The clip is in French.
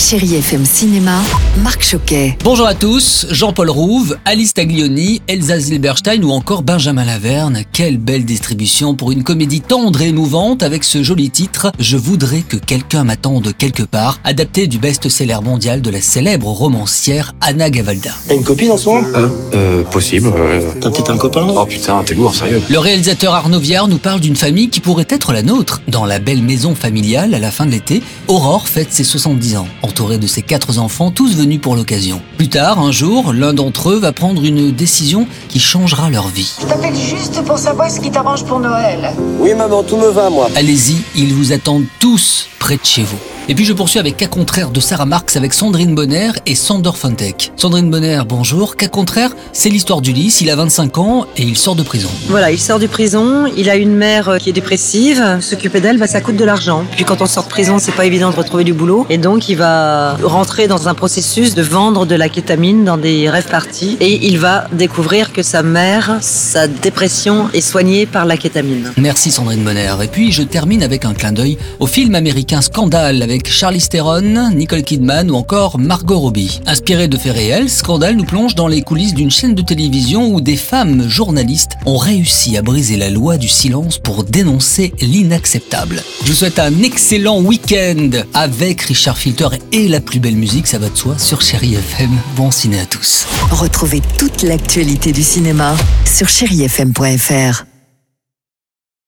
Chérie FM Cinéma, Marc Choquet. Bonjour à tous, Jean-Paul Rouve, Alice Taglioni, Elsa Zilberstein ou encore Benjamin Laverne. Quelle belle distribution pour une comédie tendre et émouvante avec ce joli titre Je voudrais que quelqu'un m'attende quelque part, adapté du best-seller mondial de la célèbre romancière Anna Gavalda. T'as une copine en ce moment? Euh, euh, possible. euh. T'as peut-être un copain? Oh putain, t'es lourd, sérieux. Le réalisateur Arnaud Viard nous parle d'une famille qui pourrait être la nôtre. Dans la belle maison familiale, à la fin de l'été, Aurore fête ses 70 ans, entourée de ses quatre enfants, tous venus pour l'occasion. Plus tard, un jour, l'un d'entre eux va prendre une décision qui changera leur vie. Je t'appelle juste pour savoir ce qui t'arrange pour Noël. Oui maman, tout me va moi. Allez-y, ils vous attendent tous près de chez vous. Et puis je poursuis avec Cas contraire de Sarah Marx avec Sandrine Bonner et Sander Fontek. Sandrine Bonner, bonjour. Cas contraire, c'est l'histoire d'Ulysse, il a 25 ans et il sort de prison. Voilà, il sort de prison, il a une mère euh, qui est dépressive, s'occuper d'elle, bah, ça coûte de l'argent. Puis quand on sort de prison, c'est pas évident de retrouver du boulot. Et donc il va rentrer dans un processus de vendre de la kétamine dans des rêves parties. Et il va découvrir que sa mère, sa dépression est soignée par la kétamine. Merci Sandrine Bonner. Et puis je termine avec un clin d'œil au film américain Scandale avec Charlize Theron, Nicole Kidman ou encore Margot Robbie. Inspiré de faits réels, Scandale nous plonge dans les coulisses d'une chaîne de télévision où des femmes journalistes ont réussi à briser la loi du silence pour dénoncer l'inacceptable. Je vous souhaite un excellent week-end avec Richard Filter et la plus belle musique, ça va de soi, sur Chéri FM. Bon ciné à tous. Retrouvez toute l'actualité du cinéma sur chérifm.fr.